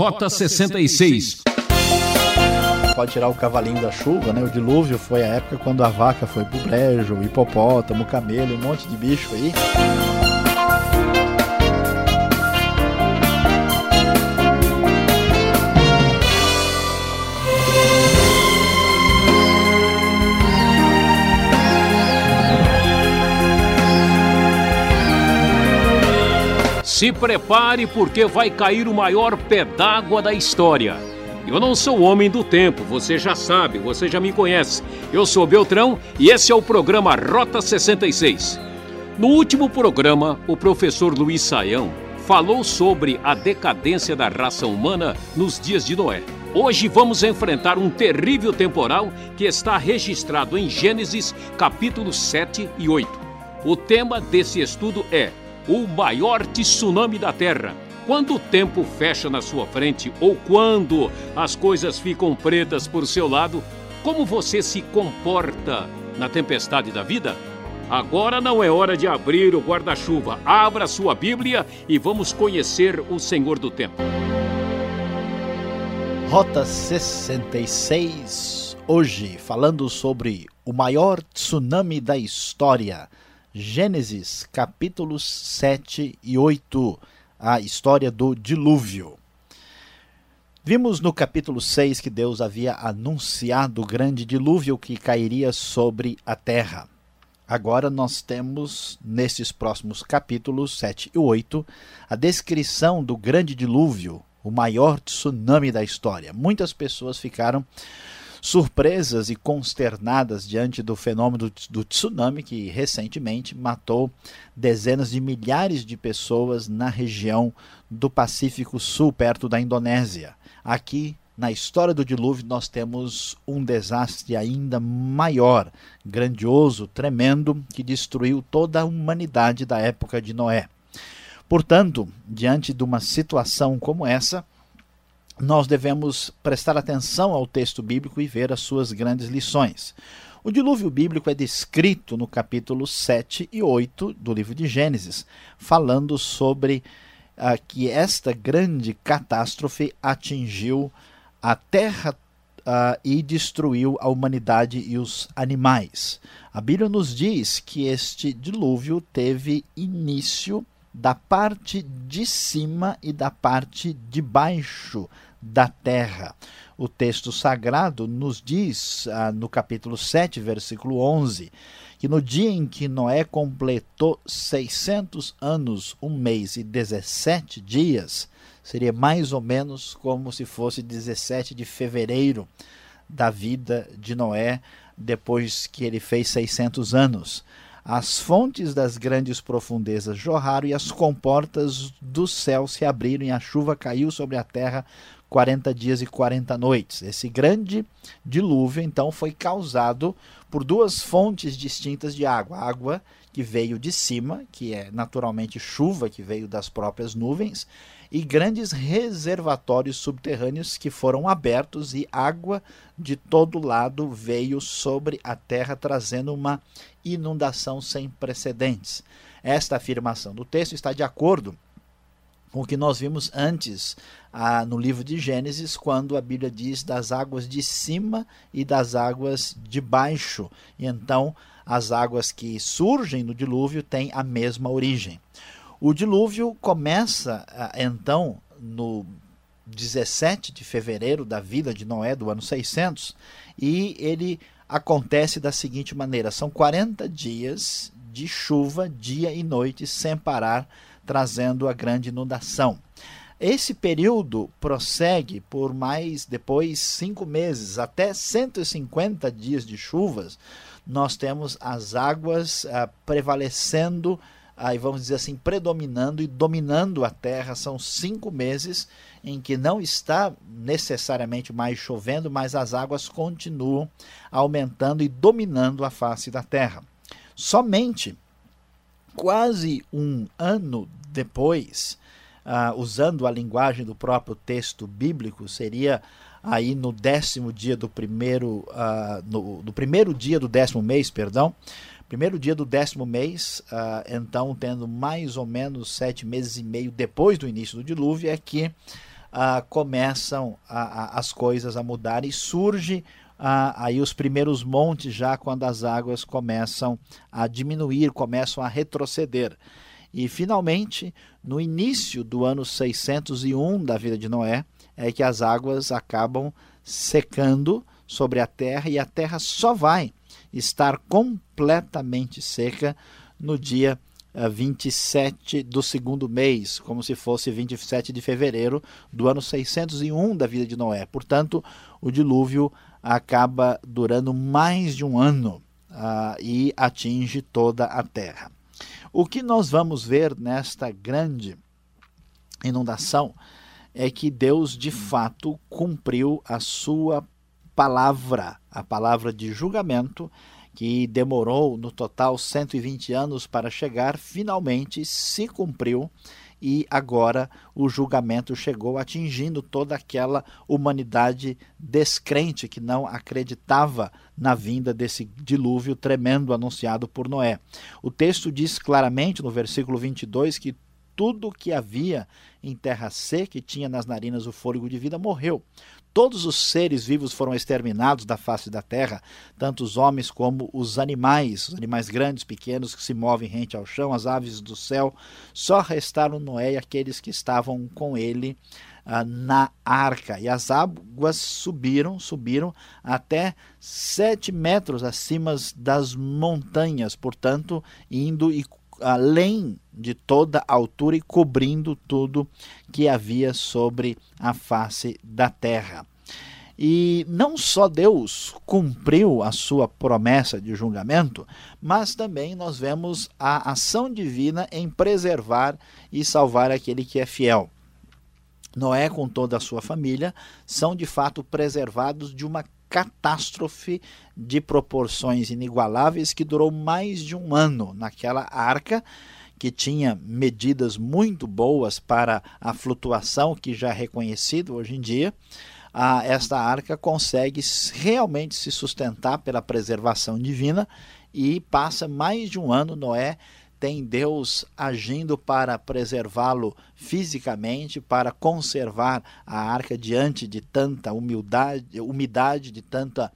Rota 66. Pode tirar o cavalinho da chuva, né? O dilúvio foi a época quando a vaca foi pro brejo, o hipopótamo, o camelo, um monte de bicho aí. Se prepare porque vai cair o maior pé d'água da história. Eu não sou homem do tempo, você já sabe, você já me conhece. Eu sou Beltrão e esse é o programa Rota 66. No último programa, o professor Luiz Saião falou sobre a decadência da raça humana nos dias de Noé. Hoje vamos enfrentar um terrível temporal que está registrado em Gênesis capítulos 7 e 8. O tema desse estudo é o maior tsunami da Terra. Quando o tempo fecha na sua frente ou quando as coisas ficam pretas por seu lado, como você se comporta na tempestade da vida? Agora não é hora de abrir o guarda-chuva. Abra sua Bíblia e vamos conhecer o Senhor do Tempo. Rota 66. Hoje, falando sobre o maior tsunami da história. Gênesis capítulos 7 e 8, a história do dilúvio. Vimos no capítulo 6 que Deus havia anunciado o grande dilúvio que cairia sobre a terra. Agora nós temos, nesses próximos capítulos 7 e 8, a descrição do grande dilúvio, o maior tsunami da história. Muitas pessoas ficaram surpresas e consternadas diante do fenômeno do tsunami que recentemente matou dezenas de milhares de pessoas na região do Pacífico Sul, perto da Indonésia. Aqui, na história do dilúvio, nós temos um desastre ainda maior, grandioso, tremendo, que destruiu toda a humanidade da época de Noé. Portanto, diante de uma situação como essa, nós devemos prestar atenção ao texto bíblico e ver as suas grandes lições. O dilúvio bíblico é descrito no capítulo 7 e 8 do livro de Gênesis, falando sobre uh, que esta grande catástrofe atingiu a terra uh, e destruiu a humanidade e os animais. A Bíblia nos diz que este dilúvio teve início da parte de cima e da parte de baixo da terra. O texto sagrado nos diz, ah, no capítulo 7, versículo 11, que no dia em que Noé completou 600 anos, um mês e 17 dias, seria mais ou menos como se fosse 17 de fevereiro da vida de Noé, depois que ele fez 600 anos. As fontes das grandes profundezas jorraram e as comportas do céu se abriram e a chuva caiu sobre a terra 40 dias e 40 noites. Esse grande dilúvio, então, foi causado por duas fontes distintas de água. água que veio de cima, que é naturalmente chuva que veio das próprias nuvens, e grandes reservatórios subterrâneos que foram abertos e água de todo lado veio sobre a terra, trazendo uma inundação sem precedentes. Esta afirmação do texto está de acordo com o que nós vimos antes ah, no livro de Gênesis, quando a Bíblia diz das águas de cima e das águas de baixo. E então as águas que surgem no dilúvio têm a mesma origem. O dilúvio começa então no 17 de fevereiro da vida de Noé, do ano 600, e ele acontece da seguinte maneira: são 40 dias de chuva, dia e noite, sem parar trazendo a grande inundação. Esse período prossegue por mais depois cinco meses, até 150 dias de chuvas. Nós temos as águas ah, prevalecendo, aí vamos dizer assim, predominando e dominando a terra. São cinco meses em que não está necessariamente mais chovendo, mas as águas continuam aumentando e dominando a face da terra. Somente quase um ano depois, uh, usando a linguagem do próprio texto bíblico, seria aí no décimo dia do primeiro, uh, no, primeiro dia do décimo mês, perdão, primeiro dia do décimo mês, uh, então tendo mais ou menos sete meses e meio depois do início do dilúvio, é que ah, começam a, a, as coisas a mudar e surge aí os primeiros montes já quando as águas começam a diminuir, começam a retroceder. E finalmente, no início do ano 601 da vida de Noé, é que as águas acabam secando sobre a terra e a terra só vai estar completamente seca no dia 27 eh, do segundo mês, como se fosse 27 de fevereiro do ano 601 da vida de Noé. Portanto, o dilúvio acaba durando mais de um ano uh, e atinge toda a terra. O que nós vamos ver nesta grande inundação é que Deus de fato cumpriu a sua palavra, a palavra de julgamento que demorou no total 120 anos para chegar, finalmente se cumpriu e agora o julgamento chegou atingindo toda aquela humanidade descrente que não acreditava na vinda desse dilúvio tremendo anunciado por Noé. O texto diz claramente no versículo 22 que tudo que havia em terra seca e tinha nas narinas o fôlego de vida morreu. Todos os seres vivos foram exterminados da face da terra, tanto os homens como os animais, os animais grandes, pequenos que se movem rente ao chão, as aves do céu. Só restaram Noé e aqueles que estavam com ele ah, na arca. E as águas subiram, subiram até sete metros acima das montanhas, portanto, indo e além de toda a altura e cobrindo tudo que havia sobre a face da terra. E não só Deus cumpriu a sua promessa de julgamento, mas também nós vemos a ação divina em preservar e salvar aquele que é fiel. Noé, com toda a sua família, são de fato preservados de uma catástrofe de proporções inigualáveis que durou mais de um ano naquela arca que tinha medidas muito boas para a flutuação, que já é reconhecido hoje em dia, a, esta arca consegue realmente se sustentar pela preservação divina e passa mais de um ano Noé tem Deus agindo para preservá-lo fisicamente, para conservar a arca diante de tanta humildade, umidade, de tanta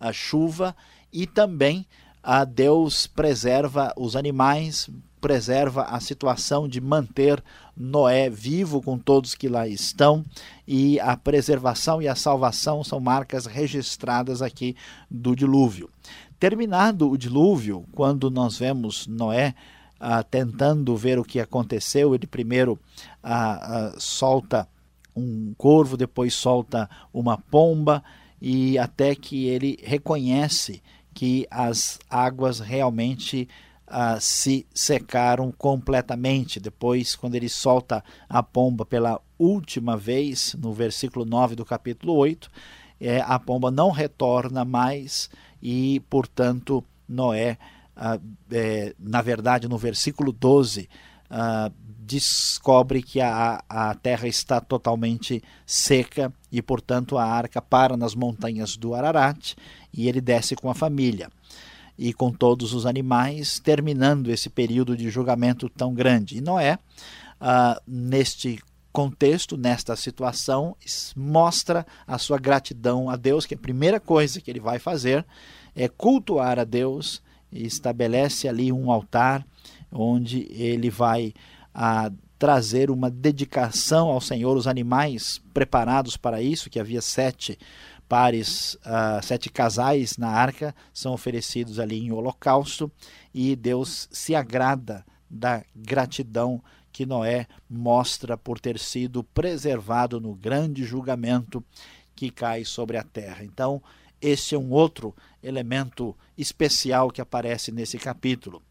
uh, chuva, e também uh, Deus preserva os animais, preserva a situação de manter Noé vivo com todos que lá estão, e a preservação e a salvação são marcas registradas aqui do dilúvio. Terminado o dilúvio, quando nós vemos Noé ah, tentando ver o que aconteceu. Ele primeiro ah, ah, solta um corvo, depois solta uma pomba, e até que ele reconhece que as águas realmente ah, se secaram completamente. Depois, quando ele solta a pomba pela última vez, no versículo 9 do capítulo 8, é, a pomba não retorna mais e, portanto, Noé ah, é, na verdade, no versículo 12, ah, descobre que a, a terra está totalmente seca e, portanto, a arca para nas montanhas do Ararat e ele desce com a família e com todos os animais, terminando esse período de julgamento tão grande. E Noé, ah, neste contexto, nesta situação, mostra a sua gratidão a Deus, que a primeira coisa que ele vai fazer é cultuar a Deus estabelece ali um altar onde ele vai a, trazer uma dedicação ao Senhor, os animais preparados para isso, que havia sete pares, uh, sete casais na arca, são oferecidos ali em holocausto, e Deus se agrada da gratidão que Noé mostra por ter sido preservado no grande julgamento que cai sobre a terra. Então, este é um outro elemento especial que aparece nesse capítulo.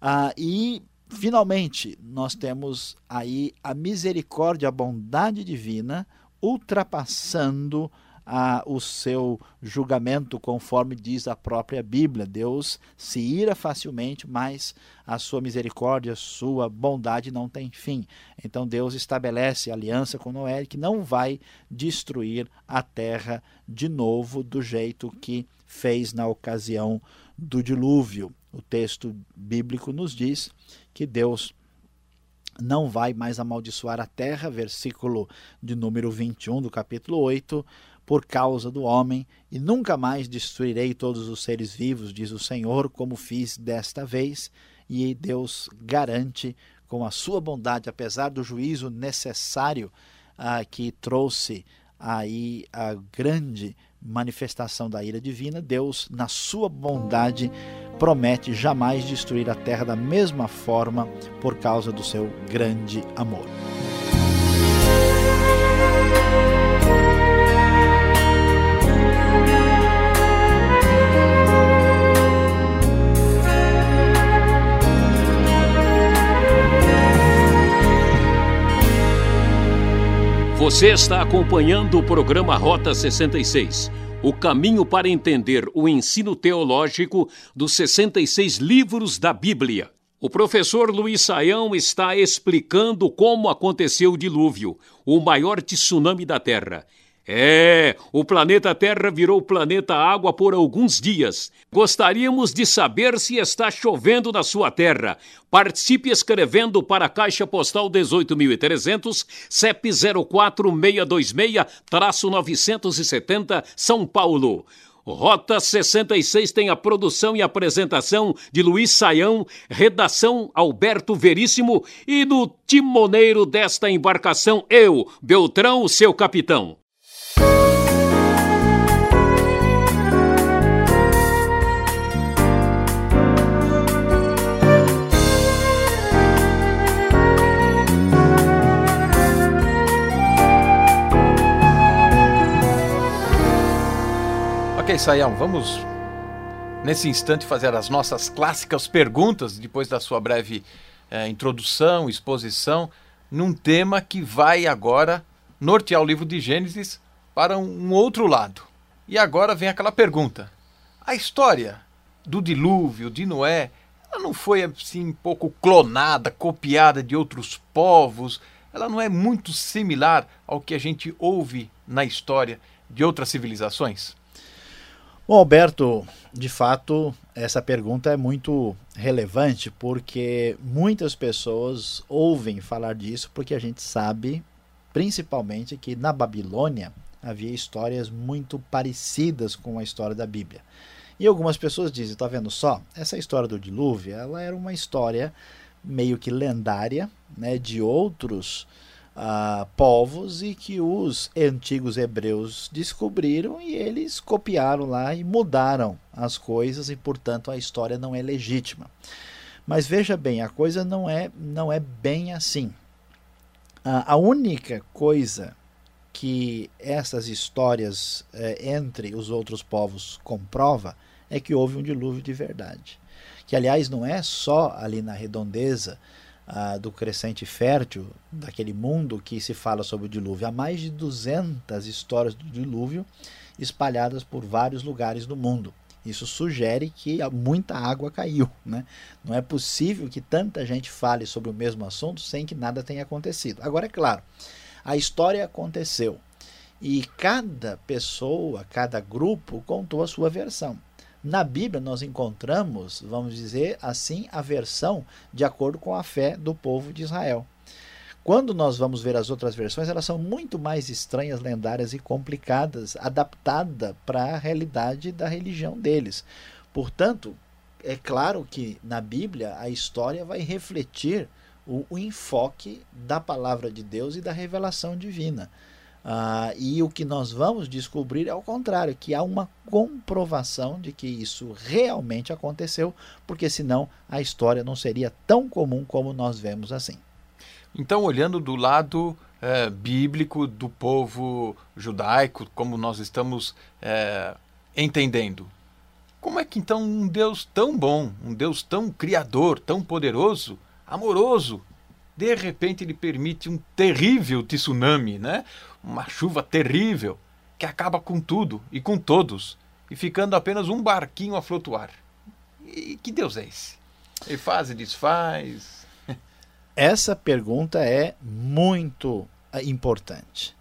Ah, e, finalmente, nós temos aí a misericórdia, a bondade divina ultrapassando a, o seu julgamento, conforme diz a própria Bíblia. Deus se ira facilmente, mas a sua misericórdia, a sua bondade não tem fim. Então Deus estabelece aliança com Noé que não vai destruir a terra de novo do jeito que fez na ocasião do dilúvio. O texto bíblico nos diz que Deus não vai mais amaldiçoar a terra, versículo de número 21 do capítulo 8, por causa do homem, e nunca mais destruirei todos os seres vivos, diz o Senhor, como fiz desta vez. E Deus garante, com a sua bondade, apesar do juízo necessário ah, que trouxe aí a grande manifestação da ira divina, Deus, na sua bondade, promete jamais destruir a terra da mesma forma por causa do seu grande amor. Você está acompanhando o programa Rota 66 o caminho para entender o ensino teológico dos 66 livros da Bíblia. O professor Luiz Saião está explicando como aconteceu o dilúvio, o maior tsunami da Terra. É, o planeta Terra virou planeta água por alguns dias. Gostaríamos de saber se está chovendo na sua terra. Participe escrevendo para a Caixa Postal 18.300, CEP 04626-970, São Paulo. Rota 66 tem a produção e apresentação de Luiz Saião, redação Alberto Veríssimo e no timoneiro desta embarcação eu, Beltrão, seu capitão. Ok, Sayão, vamos nesse instante fazer as nossas clássicas perguntas, depois da sua breve eh, introdução, exposição, num tema que vai agora nortear o livro de Gênesis para um outro lado. E agora vem aquela pergunta: a história do dilúvio de Noé, ela não foi assim um pouco clonada, copiada de outros povos? Ela não é muito similar ao que a gente ouve na história de outras civilizações? Bom, Alberto, de fato, essa pergunta é muito relevante porque muitas pessoas ouvem falar disso porque a gente sabe, principalmente, que na Babilônia havia histórias muito parecidas com a história da Bíblia. E algumas pessoas dizem, tá vendo só? Essa história do dilúvio, ela era uma história meio que lendária, né, de outros uh, povos e que os antigos hebreus descobriram e eles copiaram lá e mudaram as coisas e portanto a história não é legítima. Mas veja bem, a coisa não é não é bem assim. Uh, a única coisa que essas histórias eh, entre os outros povos comprova é que houve um dilúvio de verdade. Que aliás não é só ali na redondeza ah, do crescente fértil, daquele mundo que se fala sobre o dilúvio. Há mais de 200 histórias do dilúvio espalhadas por vários lugares do mundo. Isso sugere que muita água caiu. Né? Não é possível que tanta gente fale sobre o mesmo assunto sem que nada tenha acontecido. Agora, é claro, a história aconteceu e cada pessoa, cada grupo contou a sua versão. Na Bíblia nós encontramos, vamos dizer assim, a versão de acordo com a fé do povo de Israel. Quando nós vamos ver as outras versões, elas são muito mais estranhas, lendárias e complicadas, adaptada para a realidade da religião deles. Portanto, é claro que na Bíblia a história vai refletir o, o enfoque da palavra de Deus e da revelação divina. Ah, e o que nós vamos descobrir é o contrário, que há uma comprovação de que isso realmente aconteceu, porque senão a história não seria tão comum como nós vemos assim. Então, olhando do lado é, bíblico do povo judaico, como nós estamos é, entendendo, como é que então um Deus tão bom, um Deus tão criador, tão poderoso, amoroso, de repente ele permite um terrível tsunami, né? uma chuva terrível que acaba com tudo e com todos, e ficando apenas um barquinho a flutuar. E que Deus é esse? Ele faz e desfaz? Essa pergunta é muito ah, importante.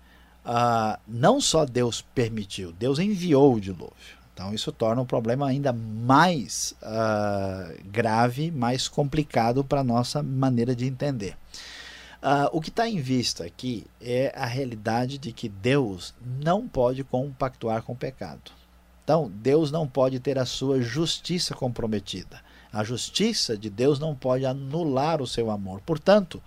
Uh, não só Deus permitiu, Deus enviou o dilúvio. Então isso torna o problema ainda mais uh, grave, mais complicado para a nossa maneira de entender. Uh, o que está em vista aqui é a realidade de que Deus não pode compactuar com o pecado. Então, Deus não pode ter a sua justiça comprometida. A justiça de Deus não pode anular o seu amor. Portanto,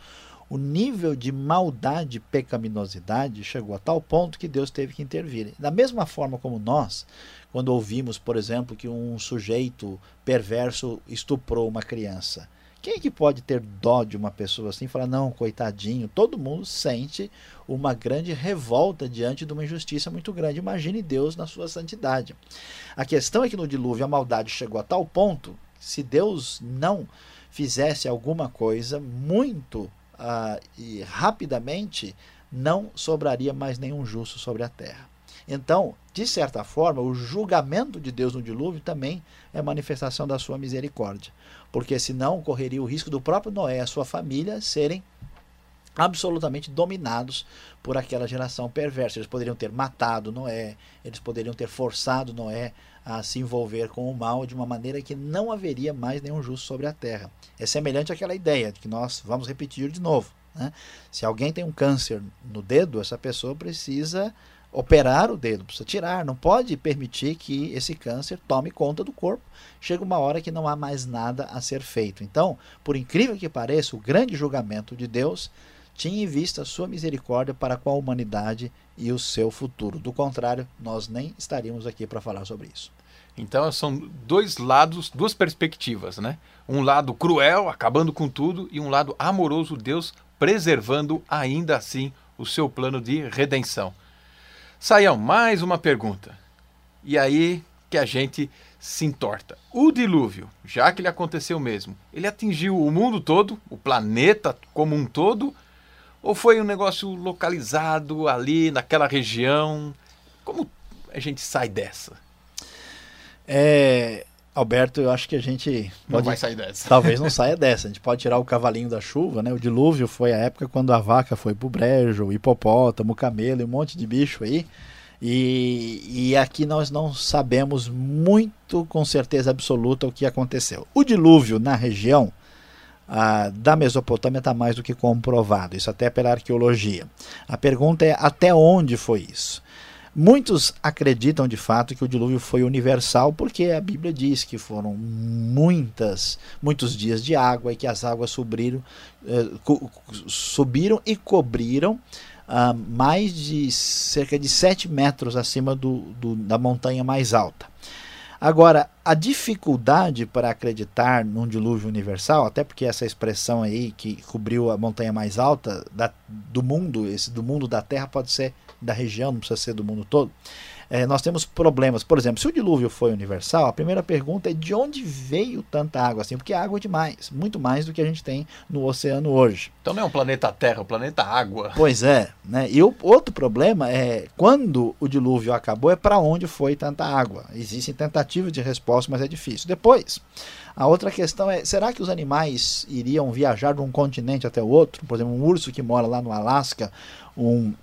o nível de maldade pecaminosidade chegou a tal ponto que Deus teve que intervir. Da mesma forma como nós, quando ouvimos, por exemplo, que um sujeito perverso estuprou uma criança. Quem é que pode ter dó de uma pessoa assim e falar, não, coitadinho? Todo mundo sente uma grande revolta diante de uma injustiça muito grande. Imagine Deus na sua santidade. A questão é que no dilúvio a maldade chegou a tal ponto, se Deus não fizesse alguma coisa muito uh, e rapidamente, não sobraria mais nenhum justo sobre a terra. Então, de certa forma, o julgamento de Deus no dilúvio também é manifestação da sua misericórdia. Porque senão correria o risco do próprio Noé e a sua família serem absolutamente dominados por aquela geração perversa. Eles poderiam ter matado Noé, eles poderiam ter forçado Noé a se envolver com o mal de uma maneira que não haveria mais nenhum justo sobre a terra. É semelhante àquela ideia de que nós vamos repetir de novo. Né? Se alguém tem um câncer no dedo, essa pessoa precisa operar o dedo, precisa tirar, não pode permitir que esse câncer tome conta do corpo. Chega uma hora que não há mais nada a ser feito. Então, por incrível que pareça, o grande julgamento de Deus tinha em vista a sua misericórdia para com a humanidade e o seu futuro. Do contrário, nós nem estaríamos aqui para falar sobre isso. Então são dois lados, duas perspectivas, né? Um lado cruel, acabando com tudo, e um lado amoroso, Deus preservando ainda assim o seu plano de redenção. Saião, mais uma pergunta. E aí que a gente se entorta. O dilúvio, já que ele aconteceu mesmo, ele atingiu o mundo todo, o planeta como um todo, ou foi um negócio localizado ali naquela região? Como a gente sai dessa? É, Alberto, eu acho que a gente pode, não vai sair dessa. Talvez não saia dessa. A gente pode tirar o cavalinho da chuva, né? O dilúvio foi a época quando a vaca foi pro brejo, o hipopótamo, o camelo e um monte de bicho aí. E, e aqui nós não sabemos muito com certeza absoluta o que aconteceu. O dilúvio na região ah, da Mesopotâmia está mais do que comprovado, isso até pela arqueologia. A pergunta é até onde foi isso? Muitos acreditam de fato que o dilúvio foi universal, porque a Bíblia diz que foram muitas, muitos dias de água e que as águas subiram, eh, subiram e cobriram ah, mais de cerca de 7 metros acima do, do, da montanha mais alta. Agora, a dificuldade para acreditar num dilúvio universal, até porque essa expressão aí que cobriu a montanha mais alta da, do mundo, esse do mundo da Terra pode ser da região, não precisa ser do mundo todo. É, nós temos problemas. Por exemplo, se o dilúvio foi universal, a primeira pergunta é de onde veio tanta água assim? Porque água é demais, muito mais do que a gente tem no oceano hoje. Então não é um planeta Terra, é um planeta água. Pois é, né? E o outro problema é quando o dilúvio acabou, é para onde foi tanta água. Existem tentativas de resposta, mas é difícil. Depois, a outra questão é: será que os animais iriam viajar de um continente até o outro? Por exemplo, um urso que mora lá no Alasca, um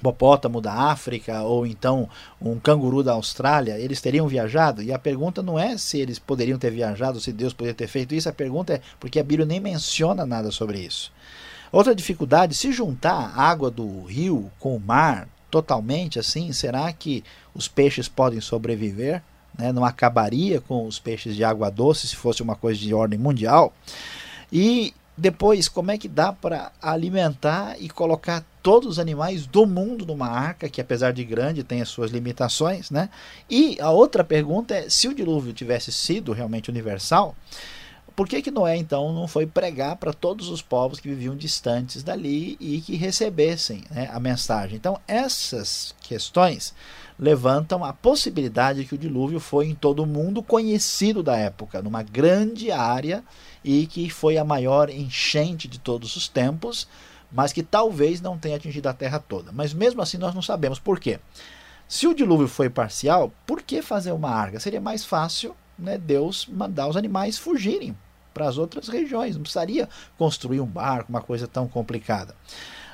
hipopótamo da África ou então um canguru da Austrália, eles teriam viajado? E a pergunta não é se eles poderiam ter viajado, se Deus poderia ter feito isso, a pergunta é porque a Bíblia nem menciona nada sobre isso. Outra dificuldade, se juntar a água do rio com o mar totalmente assim, será que os peixes podem sobreviver? Né? Não acabaria com os peixes de água doce se fosse uma coisa de ordem mundial? E depois, como é que dá para alimentar e colocar todos os animais do mundo numa arca, que apesar de grande tem as suas limitações, né? E a outra pergunta é, se o dilúvio tivesse sido realmente universal, por que, que Noé então não foi pregar para todos os povos que viviam distantes dali e que recebessem né, a mensagem? Então, essas questões levantam a possibilidade de que o dilúvio foi em todo o mundo conhecido da época, numa grande área e que foi a maior enchente de todos os tempos, mas que talvez não tenha atingido a terra toda. Mas mesmo assim nós não sabemos por quê. Se o dilúvio foi parcial, por que fazer uma arca? Seria mais fácil né, Deus mandar os animais fugirem para as outras regiões. Não precisaria construir um barco, uma coisa tão complicada.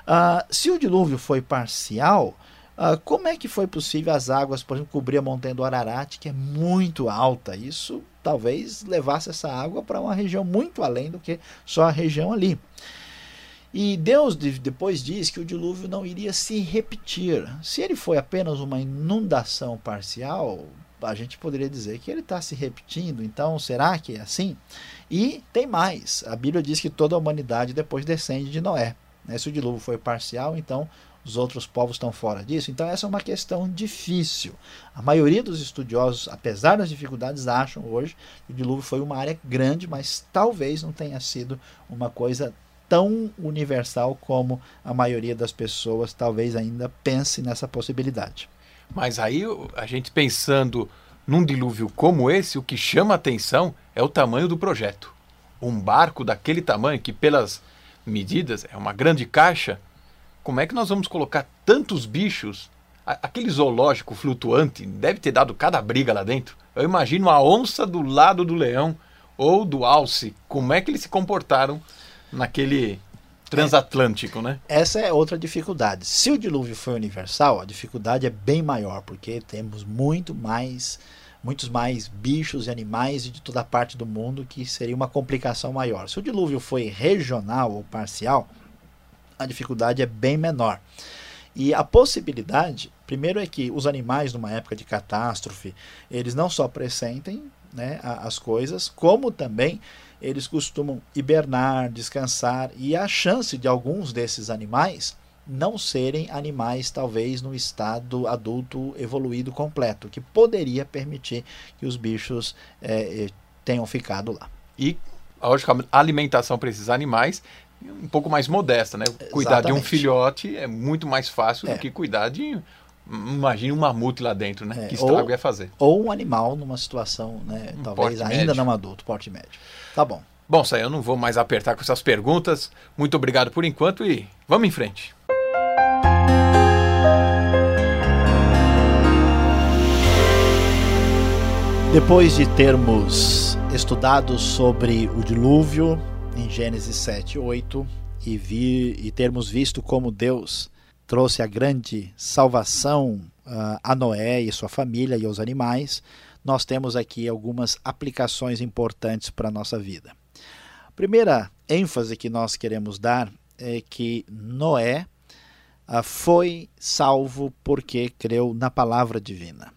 Uh, se o dilúvio foi parcial, Uh, como é que foi possível as águas, por exemplo, cobrir a montanha do Ararat, que é muito alta? Isso talvez levasse essa água para uma região muito além do que só a região ali. E Deus depois diz que o dilúvio não iria se repetir. Se ele foi apenas uma inundação parcial, a gente poderia dizer que ele está se repetindo. Então, será que é assim? E tem mais. A Bíblia diz que toda a humanidade depois descende de Noé. Né? Se o dilúvio foi parcial, então os outros povos estão fora disso. Então, essa é uma questão difícil. A maioria dos estudiosos, apesar das dificuldades, acham hoje que o dilúvio foi uma área grande, mas talvez não tenha sido uma coisa tão universal como a maioria das pessoas talvez ainda pense nessa possibilidade. Mas aí a gente pensando num dilúvio como esse, o que chama atenção é o tamanho do projeto. Um barco daquele tamanho, que pelas medidas é uma grande caixa, como é que nós vamos colocar tantos bichos? Aquele zoológico flutuante deve ter dado cada briga lá dentro. Eu imagino a onça do lado do leão ou do alce. Como é que eles se comportaram naquele transatlântico, é, né? Essa é outra dificuldade. Se o dilúvio foi universal, a dificuldade é bem maior, porque temos muito mais muitos mais bichos e animais de toda parte do mundo que seria uma complicação maior. Se o dilúvio foi regional ou parcial, a dificuldade é bem menor. E a possibilidade, primeiro é que os animais numa época de catástrofe, eles não só pressentem né, as coisas, como também eles costumam hibernar, descansar e a chance de alguns desses animais não serem animais talvez no estado adulto evoluído completo, que poderia permitir que os bichos é, tenham ficado lá. E a alimentação para esses animais um pouco mais modesta, né? Cuidar Exatamente. de um filhote é muito mais fácil é. do que cuidar de Imagine um mamute lá dentro, né? É, que estrago ou, ia fazer. Ou um animal numa situação, né? Um talvez ainda médio. não adulto, porte médio. Tá bom. Bom, Sai, eu não vou mais apertar com essas perguntas. Muito obrigado por enquanto e vamos em frente. Depois de termos estudado sobre o dilúvio em Gênesis 7 e 8 e, vi, e termos visto como Deus trouxe a grande salvação uh, a Noé e sua família e aos animais, nós temos aqui algumas aplicações importantes para a nossa vida. A primeira ênfase que nós queremos dar é que Noé uh, foi salvo porque creu na palavra divina.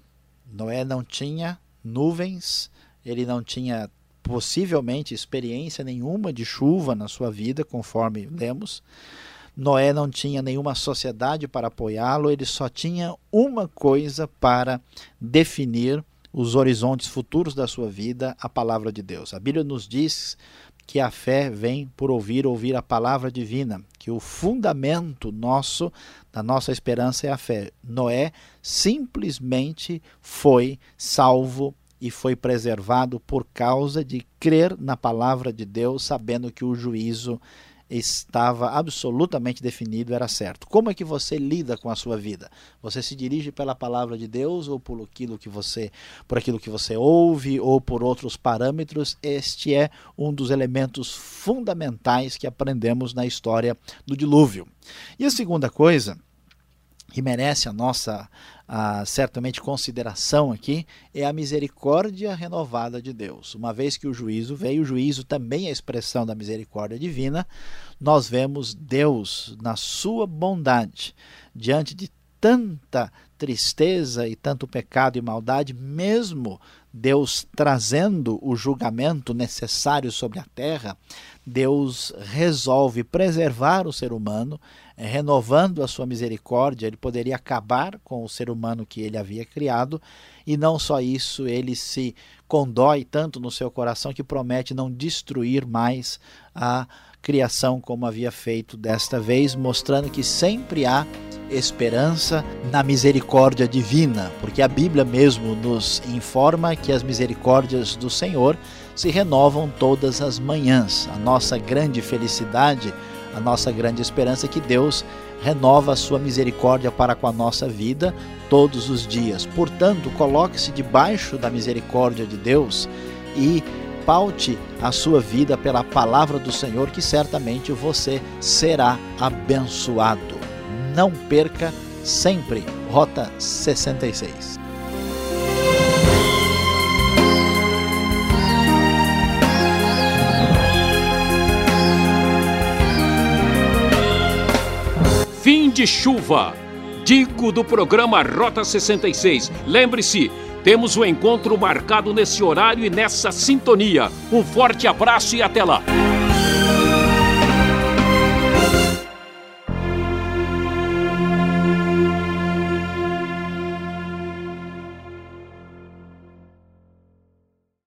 Noé não tinha nuvens, ele não tinha possivelmente experiência nenhuma de chuva na sua vida, conforme lemos. Noé não tinha nenhuma sociedade para apoiá-lo, ele só tinha uma coisa para definir os horizontes futuros da sua vida, a palavra de Deus. A Bíblia nos diz que a fé vem por ouvir, ouvir a palavra divina, que o fundamento nosso, da nossa esperança é a fé. Noé simplesmente foi salvo e foi preservado por causa de crer na palavra de Deus, sabendo que o juízo estava absolutamente definido, era certo. Como é que você lida com a sua vida? Você se dirige pela palavra de Deus ou por aquilo que você, por aquilo que você ouve ou por outros parâmetros? Este é um dos elementos fundamentais que aprendemos na história do dilúvio. E a segunda coisa que merece a nossa a, certamente consideração aqui é a misericórdia renovada de Deus. Uma vez que o juízo veio, o juízo também é expressão da misericórdia divina, nós vemos Deus, na sua bondade, diante de tanta tristeza e tanto pecado e maldade, mesmo Deus trazendo o julgamento necessário sobre a terra, Deus resolve preservar o ser humano, eh, renovando a sua misericórdia. Ele poderia acabar com o ser humano que ele havia criado, e não só isso, ele se condói tanto no seu coração que promete não destruir mais a criação como havia feito desta vez, mostrando que sempre há esperança na misericórdia divina, porque a Bíblia mesmo nos informa que as misericórdias do Senhor se renovam todas as manhãs. A nossa grande felicidade, a nossa grande esperança é que Deus renova a sua misericórdia para com a nossa vida todos os dias. Portanto, coloque-se debaixo da misericórdia de Deus e paute a sua vida pela palavra do Senhor, que certamente você será abençoado. Não perca sempre Rota 66. fim de chuva. Dico do programa Rota 66. Lembre-se, temos o um encontro marcado nesse horário e nessa sintonia. Um forte abraço e até lá.